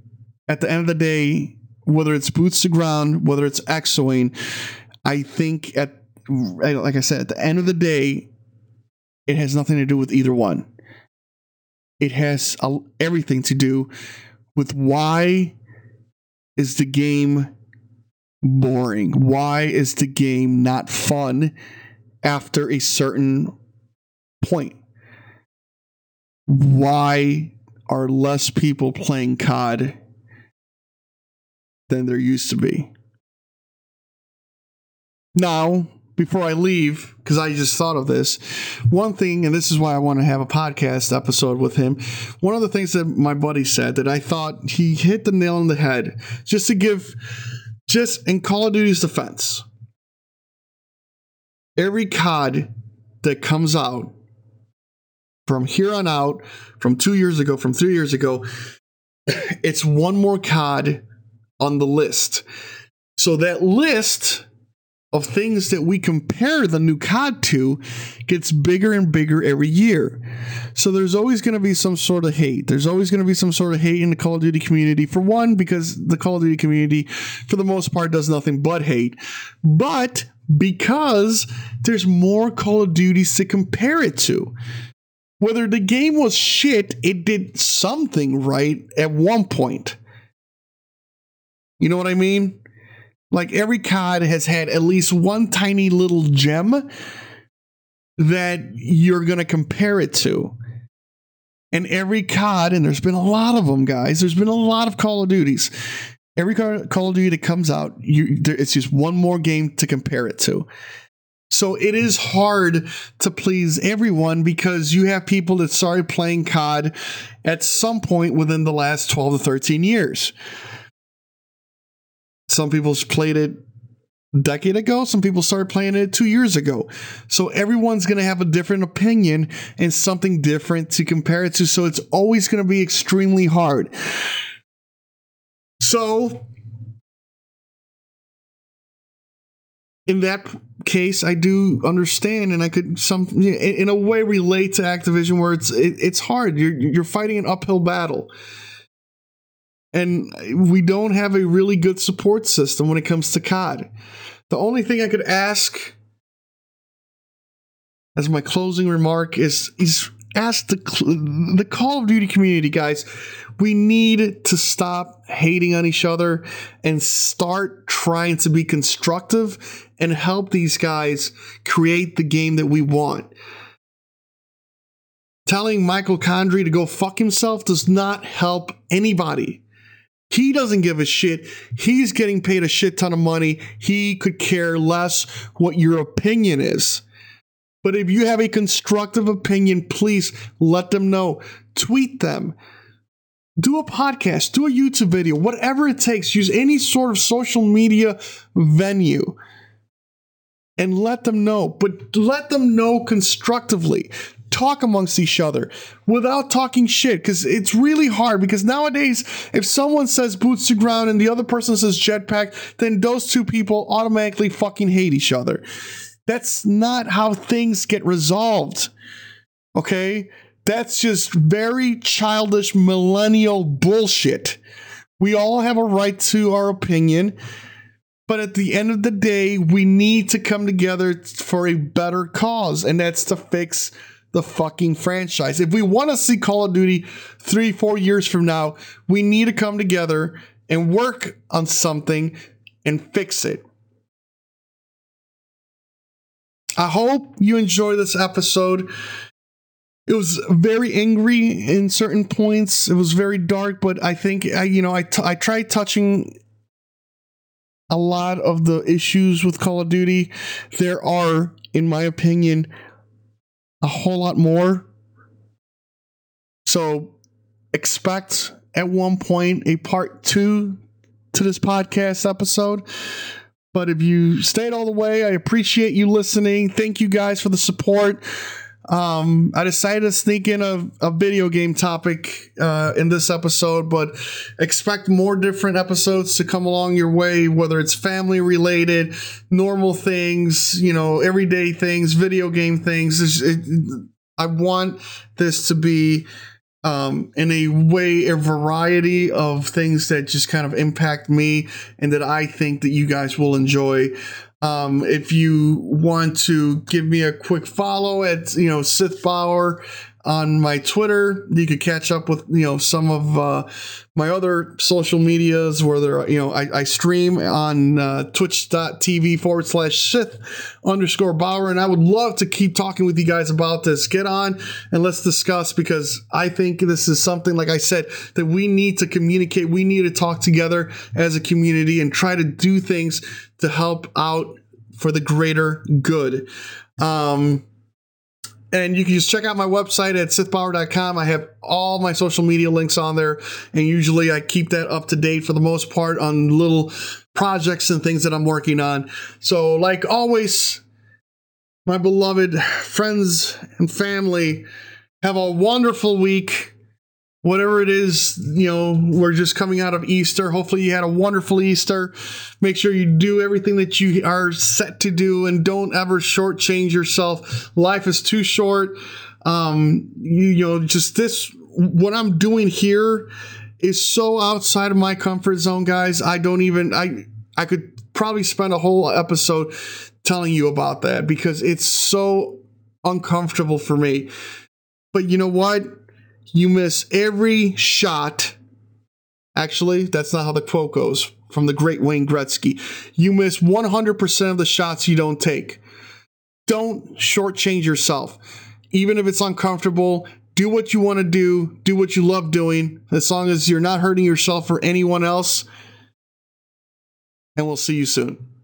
at the end of the day whether it's boots to ground whether it's exoing i think at like I said, at the end of the day, it has nothing to do with either one. It has everything to do with why is the game boring? Why is the game not fun after a certain point? Why are less people playing COD than there used to be? Now, before I leave, because I just thought of this, one thing, and this is why I want to have a podcast episode with him. One of the things that my buddy said that I thought he hit the nail on the head, just to give, just in Call of Duty's defense, every COD that comes out from here on out, from two years ago, from three years ago, it's one more COD on the list. So that list of things that we compare the new COD to gets bigger and bigger every year. So there's always going to be some sort of hate. There's always going to be some sort of hate in the Call of Duty community. For one, because the Call of Duty community, for the most part, does nothing but hate. But because there's more Call of Duties to compare it to. Whether the game was shit, it did something right at one point. You know what I mean? Like every COD has had at least one tiny little gem that you're going to compare it to. And every COD, and there's been a lot of them, guys, there's been a lot of Call of Duties. Every Call of Duty that comes out, you, there, it's just one more game to compare it to. So it is hard to please everyone because you have people that started playing COD at some point within the last 12 to 13 years. Some people played it decade ago. Some people started playing it two years ago. So everyone's going to have a different opinion and something different to compare it to. So it's always going to be extremely hard. So in that case, I do understand, and I could some in a way relate to Activision, where it's it, it's hard. You're you're fighting an uphill battle, and we don't have a really good support system when it comes to COD. The only thing I could ask as my closing remark is is ask the the Call of Duty community, guys. We need to stop hating on each other and start trying to be constructive and help these guys create the game that we want. Telling Michael Condrey to go fuck himself does not help anybody. He doesn't give a shit. He's getting paid a shit ton of money. He could care less what your opinion is. But if you have a constructive opinion, please let them know. Tweet them. Do a podcast, do a YouTube video, whatever it takes. Use any sort of social media venue and let them know. But let them know constructively. Talk amongst each other without talking shit because it's really hard. Because nowadays, if someone says boots to ground and the other person says jetpack, then those two people automatically fucking hate each other. That's not how things get resolved. Okay? That's just very childish millennial bullshit. We all have a right to our opinion, but at the end of the day, we need to come together for a better cause, and that's to fix the fucking franchise. If we want to see Call of Duty three, four years from now, we need to come together and work on something and fix it. I hope you enjoy this episode. It was very angry in certain points. It was very dark, but I think I, you know, I, t- I tried touching a lot of the issues with Call of Duty. There are, in my opinion, a whole lot more. So expect at one point a part two to this podcast episode. But if you stayed all the way, I appreciate you listening. Thank you guys for the support. Um, I decided to sneak in a, a video game topic uh, in this episode, but expect more different episodes to come along your way, whether it's family related, normal things, you know, everyday things, video game things. It, I want this to be um, in a way, a variety of things that just kind of impact me and that I think that you guys will enjoy. Um, if you want to give me a quick follow at, you know, Sith Bauer on my Twitter. You could catch up with you know some of uh, my other social medias where there you know I, I stream on uh, twitch.tv forward slash Sith underscore Bauer, and I would love to keep talking with you guys about this. Get on and let's discuss because I think this is something like I said that we need to communicate. We need to talk together as a community and try to do things to help out for the greater good. Um, and you can just check out my website at sithbauer.com. I have all my social media links on there, and usually I keep that up to date for the most part on little projects and things that I'm working on. So, like always, my beloved friends and family, have a wonderful week whatever it is, you know, we're just coming out of Easter. Hopefully, you had a wonderful Easter. Make sure you do everything that you are set to do and don't ever shortchange yourself. Life is too short. Um, you, you know, just this, what I'm doing here is so outside of my comfort zone, guys. I don't even, I, I could probably spend a whole episode telling you about that because it's so uncomfortable for me But you know what? You miss every shot. Actually, that's not how the quote goes from the great Wayne Gretzky. You miss 100% of the shots you don't take. Don't shortchange yourself. Even if it's uncomfortable, do what you want to do, do what you love doing, as long as you're not hurting yourself or anyone else. And we'll see you soon.